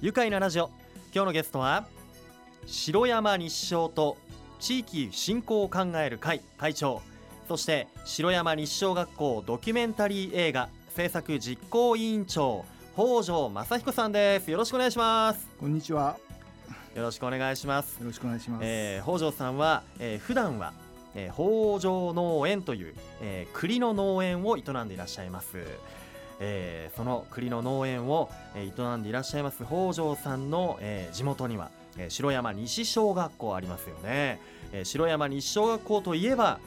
愉快なラジオ。今日のゲストは城山日照と地域振興を考える会会長。そして城山日照学校ドキュメンタリー映画制作実行委員長北条正彦さんです。よろしくお願いします。こんにちは。よろしくお願いします。よろしくお願いします、えー、北条さんは、えー、普段は、えー、北条農園という、えー、栗の農園を営んでいらっしゃいますえー、その栗の農園を、営んでいらっしゃいます北条さんの、えー、地元には、えー、城山西小学校ありますよね、えー、城山西小学校といえば、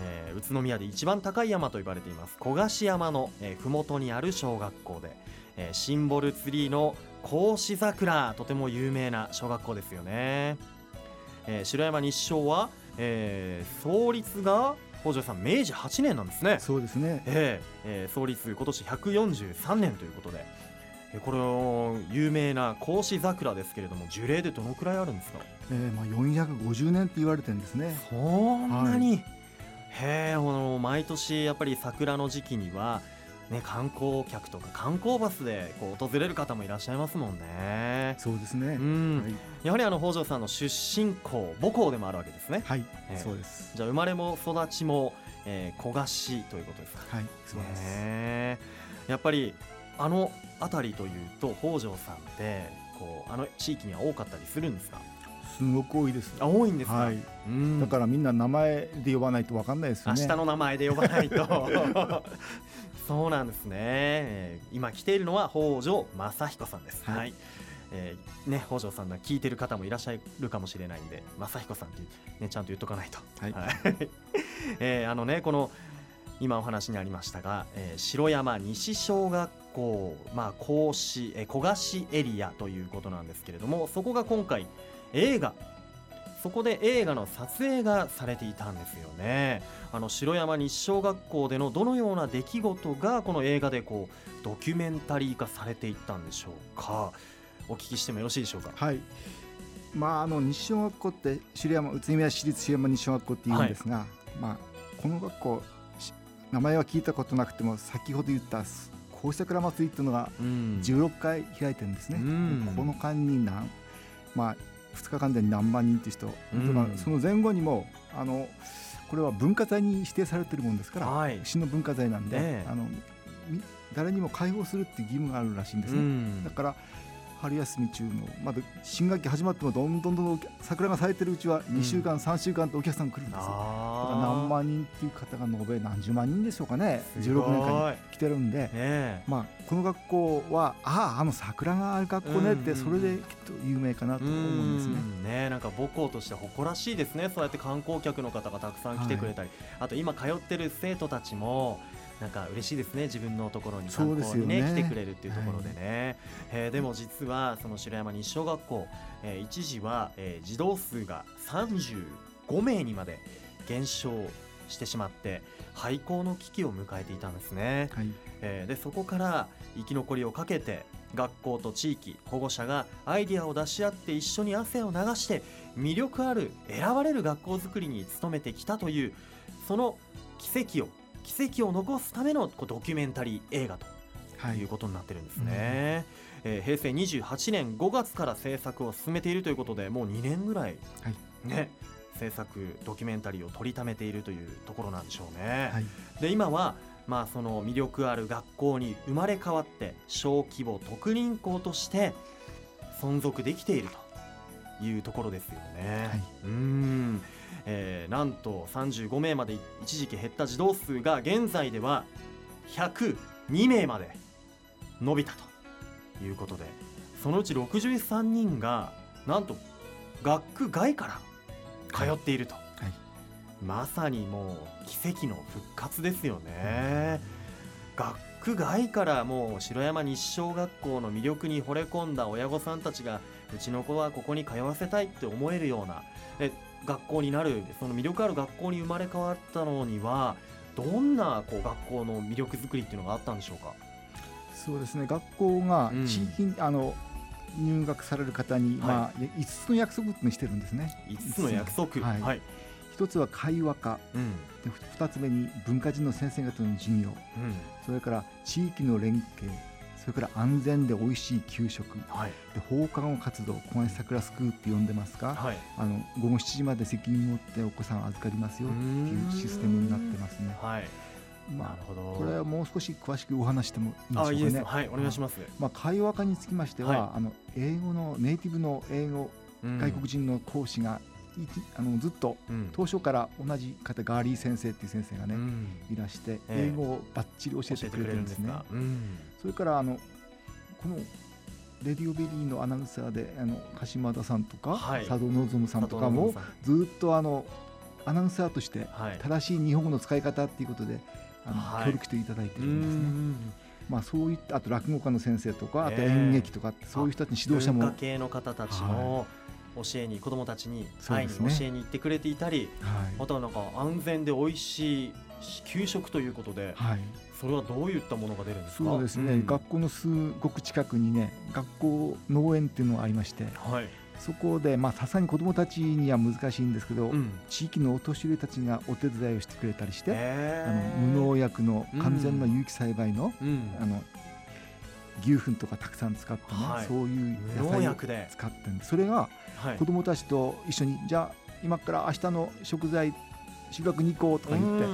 えー、宇都宮で一番高い山と呼ばれています。小菓山の、えー、麓にある小学校で、えー、シンボルツリーの格子桜とても有名な小学校ですよね、えー、城山西小は、えー、創立が北条さん明治8年なんですね。そうですね、えーえー、創立今年143年ということで。この有名な格子桜ですけれども樹齢でどのくらいあるんですか、えーまあ、450年って言われてるんですね。そんなに、はい、へえ毎年やっぱり桜の時期にはね、観光客とか観光バスでこう訪れる方もいらっしゃいますもんね。そうですね。うん、はい、やはりあの北条さんの出身校母校でもあるわけですね。はい、えー、そうです。じゃあ生まれも育ちも、えー、古賀市ということですか。はい、そうです。ね、やっぱりあの辺りというと北条さんってこうあの地域には多かったりするんですか？すごく多いです。あ多いんですか、はい、だからみんな名前で呼ばないとわかんないですよね。明日の名前で呼ばないと そうなんですね、今来ているのは北条正彦さんです。はい、はいえー、ね、北条さんが聞いてる方もいらっしゃるかもしれないんで正彦さんって、ね、ちゃんと言っとかないと。はい、えー、あのねこの今お話にありましたが、えー、城山西小学校、まあ、甲子、えー、小菓子エリアということなんですけれどもそこが今回映画。そこで映画の撮影がされていたんですよね。あの城山日小学校でのどのような出来事がこの映画でこうドキュメンタリー化されていったんでしょうかお聞きしてもよろしいでしょうか？はい。まああの日小学校って城山宇都宮市立城山日小学校って言うんですが、はい、まあこの学校名前は聞いたことなくても先ほど言った高桜祭りっていうのが16回開いてるんですね、うん、この間に何まあ2日間で何万人っていう人、うん、その前後にもあのこれは文化財に指定されてるもんですから、はい、市の文化財なんで、ね、あの誰にも開放するっていう義務があるらしいんですね。うん、だから春休み中もまだ新学期始まってもどんどんどん桜が咲いてるうちは2週間、うん、3週間とお客さん来るんですよ。だから何万人っていう方が延べ何十万人でしょうかね。16年間に来てるんで、ね、まあ、この学校はあああの桜がある学校ねってそれできっと有名かなと思うんですね,、ねなんか母校として誇らしいですね。そうやって観光客の方がたくさん来てくれたり、はい、あと今通ってる生徒たちもなんか嬉しいですね自分のところに観光にね、ね、来てくれるっていうところでね、はい、えー、でも実はその城山日小学校、えー、一時は、えー、児童数が35名にまで減少してしまって廃校の危機を迎えていたんですね、はい、えー、でそこから生き残りをかけて学校と地域保護者がアイデアを出し合って一緒に汗を流して魅力ある選ばれる学校づくりに努めてきたというその奇跡を奇跡を残すためのドキュメンタリー映画とい。うことになってるんですね、はい、えー、平成28年5月から制作を進めているということでもう2年ぐらい、ね、はい、制作ドキュメンタリーを取りためているというところなんでしょうね。はい、で今はまあ、その魅力ある学校に生まれ変わって小規模特任校として存続できているというところですよね。はい、うんえー、なんと35名まで一時期減った児童数が現在では102名まで伸びたということでそのうち63人がなんと学区外から通っていると、はい。はい、まさにもう奇跡の復活ですよね。学区外からもう城山日小学校の魅力に惚れ込んだ親御さんたちがうちの子はここに通わせたいって思えるような学校になるその魅力ある学校に生まれ変わったのにはどんなこう学校の魅力づくりっていうのがあったんでしょうか？そうですね学校が地域、うん、あの入学される方に、はい、まあ、5つの約束ってしてるんですね。5つの約束。はい、はい、1つは会話化、うん、で2つ目に文化人の先生方の授業、うん、それから地域の連携それから安全で美味しい給食、はい。で放課後活動小林桜スクールって呼んでますが、はい。あの午後7時まで責任持ってお子さん預かりますよっていうシステムになってますね。はい。なまあるほど。これはもう少し詳しくお話してもいいでしょうかね。あいいはいお願いします。まあ、会話科につきましては、はあの英語のネイティブの英語外国人の講師がいきあのずっとうん。当初から同じ方ガーリー先生っていう先生がね、うん。いらしてええ。英語をバッチリ教えてくれてるんですね。か？うんそれからあのこのレディオベリーのアナウンサーであの鹿島田さんとか、はい。佐渡望さんとかもずっとあのアナウンサーとして正しい日本語の使い方っていうことであの、はい。協力していただいてうるんですね。んまあそういったあと落語家の先生とかあとええ演劇とか、そういう人たちの指導者も、はい文化系の方たちの教えに子どもたちに会いに教えに行ってくれていたりあとはなんか安全で美味しい給食ということではい、それはどういったものが出るんですか？そうですね、ん。学校のすごく近くにね学校農園っていうのがありましてはい。そこでまあさすがに子どもたちには難しいんですけど、うん。地域のお年寄りたちがお手伝いをしてくれたりして、へあのー無農薬の完全な有機栽培の,、うん。あの牛糞とかたくさん使ってね、はい。そういう野菜を薬で。使ってるんでそれがはい。子どもたちと一緒に、じゃあ今から明日の食材収穫に行こうとか言って、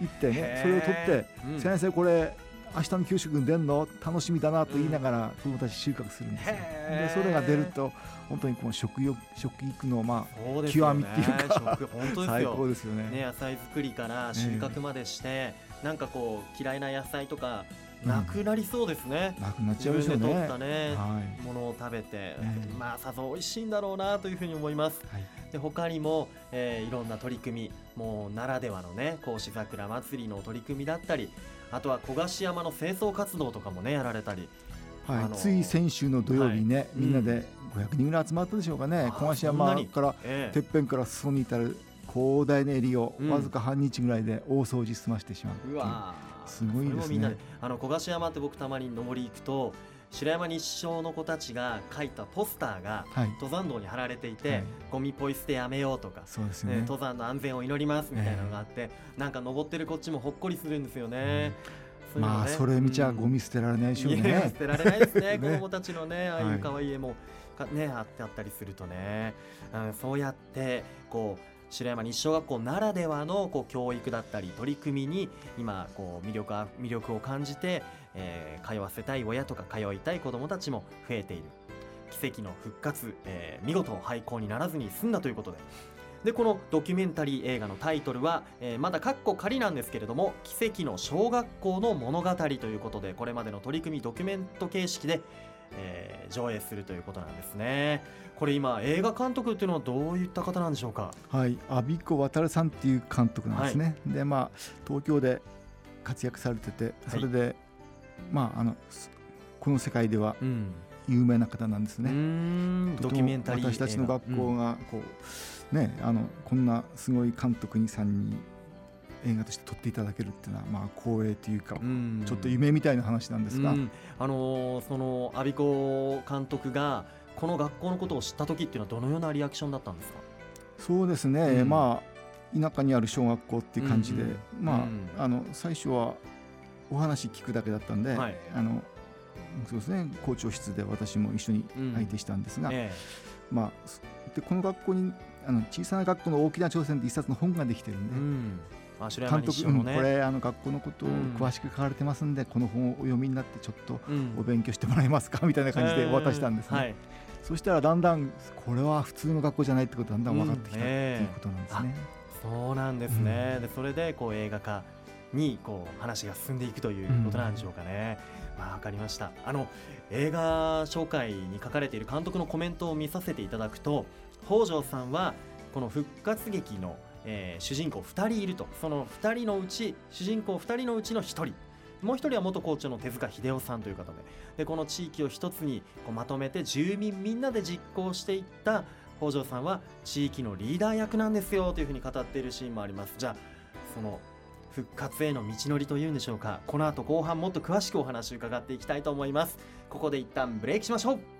行ってねそれを取って、うん。先生これ明日の給食に出んの？楽しみだなと言いながら子どもたち収穫するんですよ。でそれが出ると本当にこう食欲食育のまそうですよね。極みっていうか食本当あ最高ですよね。ね、野菜作りから収穫までして、なんかこう嫌いな野菜とかうん。なくなりそうですね、なくなっち自ゃうでしょうね。取ったね、はい。ものを食べて、え。まあさぞ美味しいんだろうなというふうに思います。はいで他にも、えーいろんな取り組みもうならではのね甲子桜祭りの取り組みだったりあとは小菓子山の清掃活動とかもねやられたりはいあのつい先週の土曜日ね、はい。みんなで500人ぐらい集まったでしょうかねあ小橋そんなに？山からえてっぺんから裾に至る広大なエリをうん。わずか半日ぐらいで大掃除済ましてしまうう。うわー。すごいですね。あの小菓子山って僕たまに登り行くと白山日照の子たちが書いたポスターがはい。登山道に貼られていて、はい。ゴミポイ捨てやめようとか、ねそうですよね。登山の安全を祈りますみたいなのがあって、なんか登ってるこっちもほっこりするんですよね。そういうのね。まあそれ見ちゃうんゴミ捨てられないでしょういや捨ねてられないですね。ね。子供たちのねああいはいう可愛い絵もかねあってあったりするとね、うん、そうやってこう白山日小学校ならではのこう教育だったり取り組みに今こう魅力魅力を感じて、えー通わせたい親とか通いたい子どもたちも増えている。奇跡の復活、えー見事廃校にならずに済んだということで。でこのドキュメンタリー映画のタイトルは、えーまだカッコ仮なんですけれども「奇跡の小学校の物語」ということでこれまでの取り組みドキュメント形式で、えー上映するということなんですね。これ今映画監督っていうのはどういった方なんでしょうか？はい。阿ビ子渡さんっていう監督なんですね、でまあ東京で活躍されててそれで、まああのすこの世界ではうん。有名な方なんですね、ん。ドキュメンタリー私たちの学校がこう、ねあのこんなすごい監督にさんに映画として撮っていただけるっていうのはまあ光栄というか、うん。ちょっと夢みたいな話なんですが、うん。あのーその阿鼻子監督がこの学校のことを知った時っていうのはどのようなリアクションだったんですか？そうですね、うん。まあ田舎にある小学校っていう感じで、うん。うんまあ、うん。あの最初はお話聞くだけだったんで、はい。あのそうですね。校長室で私も一緒にうん相手したんですが、えまあすでこの学校にあの小さな学校の大きな挑戦って一冊の本ができてるんで、監督、うんこれあの学校のことをうん。詳しく書かれてますんで、この本をお読みになってちょっとうん。お勉強してもらえますか？みたいな感じで渡したんですね、はい。そしたらだんだんこれは普通の学校じゃないってことがだんだん分かってきたってうんええいうことなんですね。そうなんですね、うん。でそれでこう映画化にこう話が進んでいくということなんでしょうかね。まあわかりました。あの映画紹介に書かれている監督のコメントを見させていただくと北条さんはこの復活劇の、えー主人公2人いると。その2人のうち主人公2人のうちの1人。もう1人は元校長の手塚秀夫さんという方で。でこの地域を一つにこうまとめて住民みんなで実行していった北条さんは地域のリーダー役なんですよというふうに語っているシーンもあります。じゃあその復活への道のりというんでしょうか。この後後半もっと詳しくお話を伺っていきたいと思います。ここで一旦ブレイクしましょう。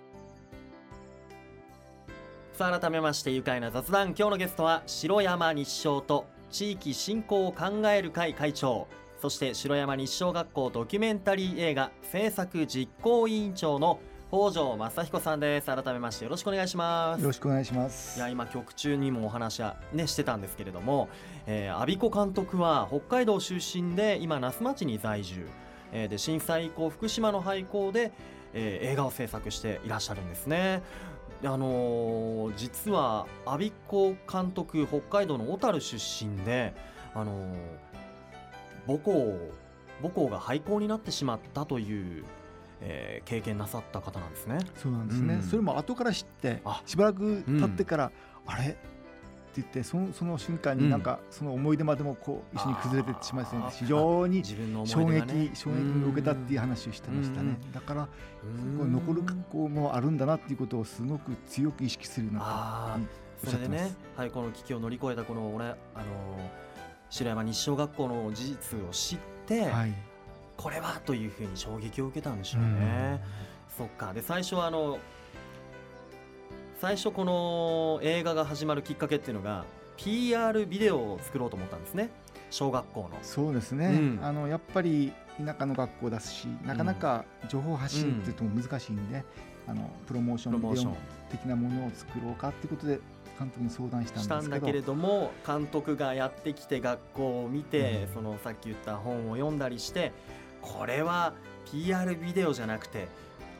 さあ改めまして愉快な雑談今日のゲストは城山日照と地域振興を考える会会長そして城山西小学校ドキュメンタリー映画制作実行委員長の北条正彦さんです。改めましてよろしくお願いします。よろしくお願いしますいや今曲中にもお話はねしてたんですけれども、えー、阿鼻子監督は北海道出身で今那須町に在住、えー、で震災以降福島の廃校で、えー、映画を制作していらっしゃるんですね。あのー、実は阿鼻子監督北海道の小樽出身であの母校母校が廃校になってしまったというえー、経験なさった方なんですね。そうなんですね、うん、それも後から知ってしばらく経ってから、うん、あれ？言ってそのその瞬間になんかその思い出までもこう一緒に崩れてしまいそうで非常に衝撃、ね、衝撃を受けたっていう話をしてましたね、だから残る格好もあるんだなっていうことをすごく強く意識するようになったそれでね、はい、この危機を乗り越えたこの俺あの白山日小学校の事実を知って、はい、これはというふうに衝撃を受けたんでしょうね。そっか。で最初はあの最初この映画が始まるきっかけっていうのが PR ビデオを作ろうと思ったんですね。小学校の。そうですね、うん、あのやっぱり田舎の学校だしなかなか情報発信っていうと難しいんで、うん、あのプロモーションビデオ的なものを作ろうかっていうことで監督に相談したんしたんだけれども監督がやってきて学校を見て、うん、そのさっき言った本を読んだりしてこれは PR ビデオじゃなくて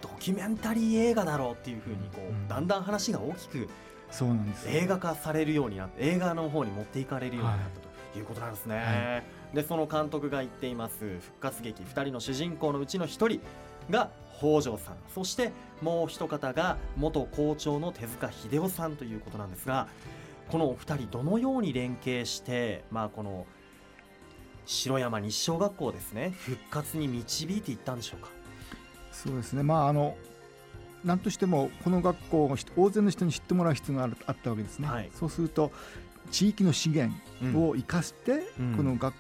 ドキュメンタリー映画だろうっていうふうにこう、うん、だんだん話が大きくそうなんです映画化されるようになって映画の方に持っていかれるようになったということなんですね。はい、でその監督が言っています復活劇2人の主人公のうちの1人が北条さん。そしてもう一方が元校長の手塚秀夫さんということなんですがこのお二人どのように連携して、まあ、この城山西小学校ですね復活に導いていったんでしょうか？そうですね。まああの何としてもこの学校を大勢の人に知ってもらう必要があったわけですね、はい、そうすると地域の資源を生かして、うん、この学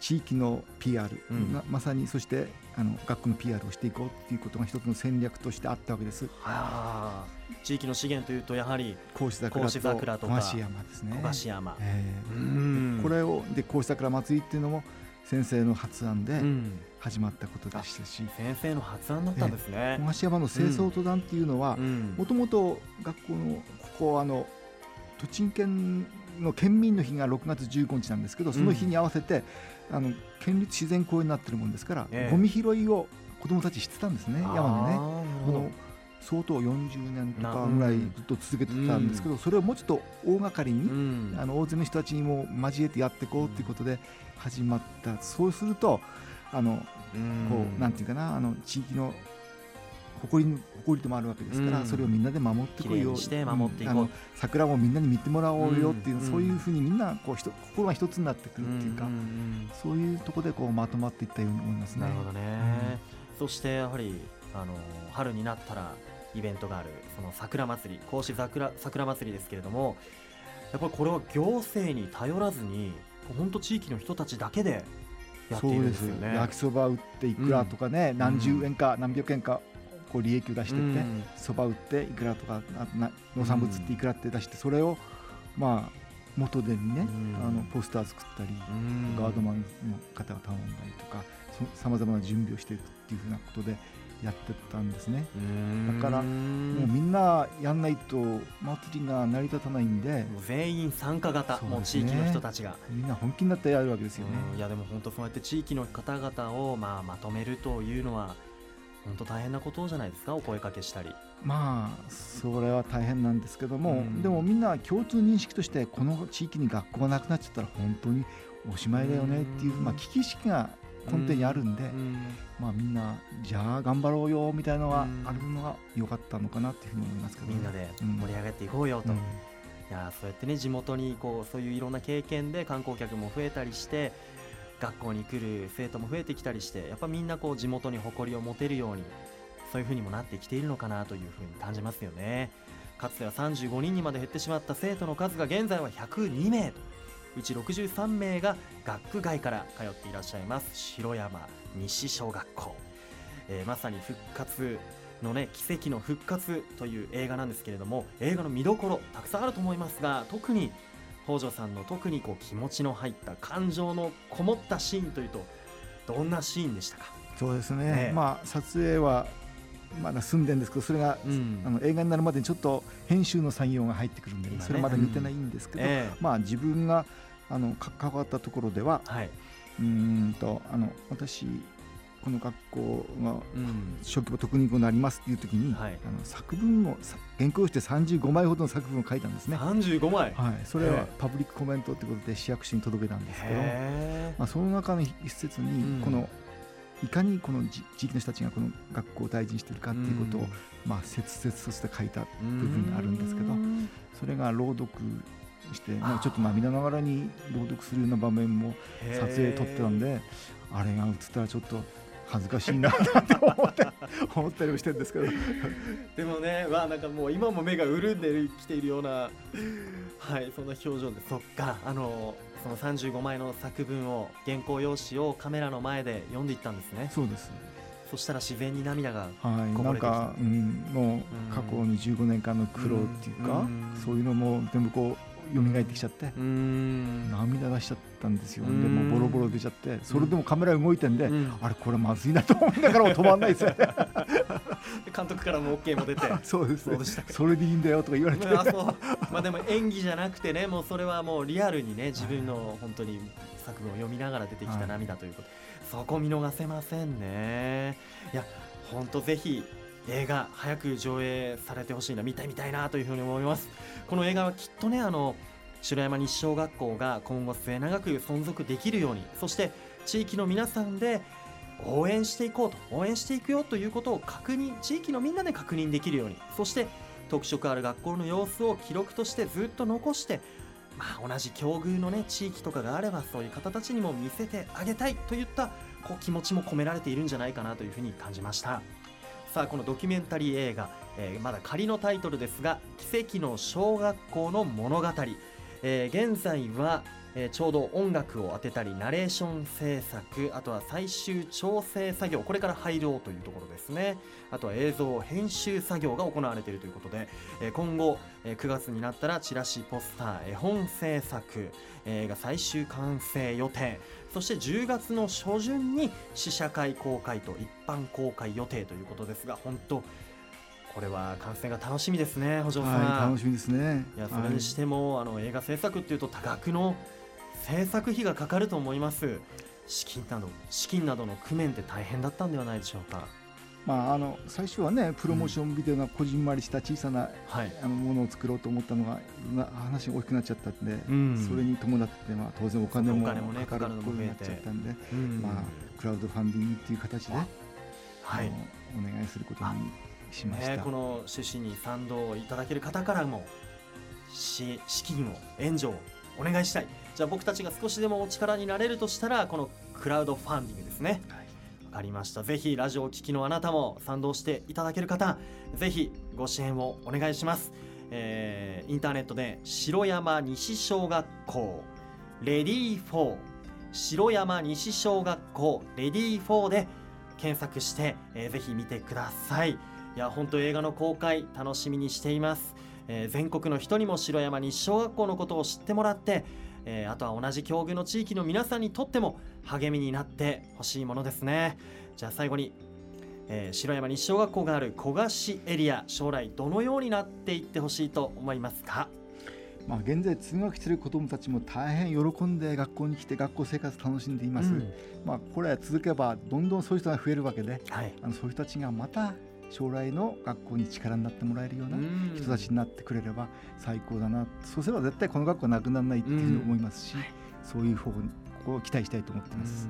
地域の PR、うん、まさにそしてあの学校の PR をしていこうということが一つの戦略としてあったわけです。はあ、地域の資源というとやはり甲子桜と小菓山ですね。小菓山、えー、これをで甲子桜祭りっていうのも先生の発案で始まったことでしたし、うん、先生の発案だったんですね。小菓山の清掃登壇っていうのはもともと学校のここあの栃木県の県民の日が6月15日なんですけどその日に合わせて、うん、あの県立自然公園になってるもんですから、えー、ゴミ拾いを子どもたちしてたんですね山にね。この相当40年とかぐらいずっと続けてたんですけど、それをもうちょっと大掛かりに、あの大勢の人たちにも交えてやっていこうということで始まった、そうするとあのこうなんていうかなあの地域の誇り誇りでもあるわけですから、それをみんなで守ってこいよ。して守っていこう、桜もみんなに見てもらおうよっていう、そういうふうにみんなこう心が一つになってくるっていうか、そういうところでこうまとまっていったように思いますね。なるほどね、そしてやはりあの春になったらイベントがあるその桜祭り甲子桜桜祭りですけれどもやっぱりこれは行政に頼らずに本当地域の人たちだけでやっているんですよね。焼きそば売っていくらとかね、うん、何十円か何百円かこう利益を出してってそば、うん、売っていくらとか農産物っていくらって出してそれをまあ元手にね、うん、あのポスター作ったり、ガードマンの方が頼んだりとかさまざまな準備をしていくっていうふうなことでやってたんですね。だからもうみんなやんないと祭りが成り立たないんで。全員参加型、ね、もう地域の人たちが。みんな本気になってやるわけですよね。いやでも本当そうやって地域の方々をまあまとめるというのは本当大変なことじゃないですか？お声かけしたり。まあそれは大変なんですけども、でもみんな共通認識としてこの地域に学校がなくなっちゃったら本当におしまいだよねっていう、まあ、危機意識が根底にあるんで、まあ、みんなじゃあ頑張ろうよみたいなのがあるのが良かったのかなっていうふうに思いますけど、ね、みんなで盛り上がっていこうよと、いやそうやってね地元にこうそういういろんな経験で観光客も増えたりして学校に来る生徒も増えてきたりしてやっぱみんなこう地元に誇りを持てるようにそういうふうにもなってきているのかなというふうに感じますよね。かつては35人にまで減ってしまった生徒の数が現在は102名とうち63名が学区外から通っていらっしゃいます。城山西小学校、えー、まさに復活のね奇跡の復活という映画なんですけれども映画の見どころたくさんあると思いますが特に北条さんの特にこう気持ちの入った感情のこもったシーンというとどんなシーンでしたか？そうですね、ねまあ撮影はまだ住んでるんですけどそれが、うん、あの映画になるまでにちょっと編集の作業が入ってくるんで、ね、それまだ見てないんですけど、うん。えー、まあ自分があの関わったところでは、はい、うんとあの私この学校が小規模特任校になりますっていう時に、はい、あの作文を原稿して35枚ほどの作文を書いたんですね。35枚、はい、それはパブリックコメントということで市役所に届けたんですけど、まあ、その中の一節にこの、いかにこの地域の人たちがこの学校を大事にしているかっていうことを、まあ、切々として書いた部分があるんですけどそれが朗読して、まあ、ちょっと涙ながらに朗読するような場面も撮影撮ってたんであれが映ったらちょっと恥ずかしいな って思って 思ったりもしてるんですけど。でもねわなんかもう今も目が潤んできているようなはいそんな表情でそっかあのその35枚の作文を原稿用紙をカメラの前で読んでいったんですね。そうですそしたら自然に涙がはいなんか、うん、もう過去に15年間の苦労っていうか、うそういうのも全部こう蘇ってきちゃって涙出しちゃったんですよ。でもボロボロ出ちゃってそれでもカメラ動いてんで、あれこれまずいなと思いながらも止まんないですよね 監督からも OK も出て そうですね。それでいいんだよとか言われて。あまあでも演技じゃなくてねもうそれはもうリアルにね自分の本当に作文を読みながら出てきた涙ということ、はい、そこ見逃せませんね。いや本当ぜひ映画早く上映されてほしいな。見たい見たいなというふうに思います。この映画はきっとねあの城山日小学校が今後末永く存続できるようにそして地域の皆さんで応援していこうと応援していくよということを確認地域のみんなで確認できるように。そして特色ある学校の様子を記録としてずっと残してまあ、同じ境遇のね地域とかがあればそういう方たちにも見せてあげたいといったこう気持ちも込められているんじゃないかなというふうに感じました。さあこのドキュメンタリー映画、えー、まだ仮のタイトルですが「奇跡の小学校の物語」えー、現在は、えー、ちょうど音楽を当てたりナレーション制作あとは最終調整作業これから入ろうというところですね。あとは映像編集作業が行われているということで、えー、今後、えー、9月になったらチラシポスター絵本制作、えー、が最終完成予定。そして10月の初旬に試写会公開と一般公開予定ということですが本当これは完成が楽しみですね、補助さん、はい、楽しみですね。いや、それにしても、はい、あの映画制作っていうと多額の制作費がかかると思います。資金など資金などの工面って大変だったんではないでしょうか。まあ、あの最初はねプロモーションビデオがこじんまりした小さな、はい、あのものを作ろうと思ったのが話が大きくなっちゃったんで、うん、それに伴って、まあ、当然お金もかかることになっちゃったんで、うん、まあ、クラウドファンディングっていう形で、はい、お願いすることにしました、ね、この趣旨に賛同いただける方からも資金を援助をお願いしたいじゃあ僕たちが少しでもお力になれるとしたらこのクラウドファンディングですね、はい、分かりました。ぜひラジオを聴きのあなたも賛同していただける方ぜひご支援をお願いします、えー、インターネットで城山西小学校レディー4城山西小学校レディー4で検索して、えー、ぜひ見てください。いや本当映画の公開楽しみにしています、えー、全国の人にも城山西小学校のことを知ってもらって、えー、あとは同じ境遇の地域の皆さんにとっても励みになってほしいものですね。じゃあ最後にえー、城山西小学校がある古賀市エリア将来どのようになっていってほしいと思いますか？まあ、現在通学している子どもたちも大変喜んで学校に来て学校生活楽しんでいます、うん、まあ、これは続けばどんどんそういう人が増えるわけで、はい、あのそういう人たちがまた将来の学校に力になってもらえるような人たちになってくれれば最高だな。そうすれば絶対この学校はなくならないっていうふうに思いますし、そういう方にここを期待したいと思ってます。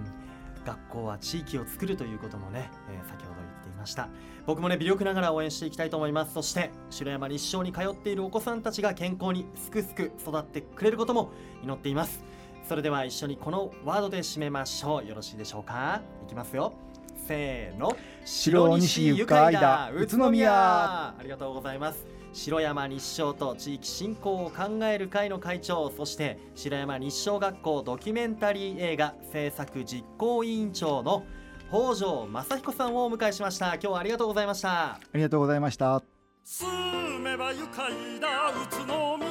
学校は地域を作るということもね、えー、先ほど言っていました。僕もね微力ながら応援していきたいと思います。そして城山日照に通っているお子さんたちが健康にすくすく育ってくれることも祈っています。それでは一緒にこのワードで締めましょう。よろしいでしょうか？いきますよせーの。白西ゆかいだ。宇都宮。ありがとうございます。城山日照と地域振興を考える会の会長そして城山日照学校ドキュメンタリー映画制作実行委員長の北条正彦さんをお迎えしました。今日はありがとうございました。ありがとうございました。住めば愉快な宇都宮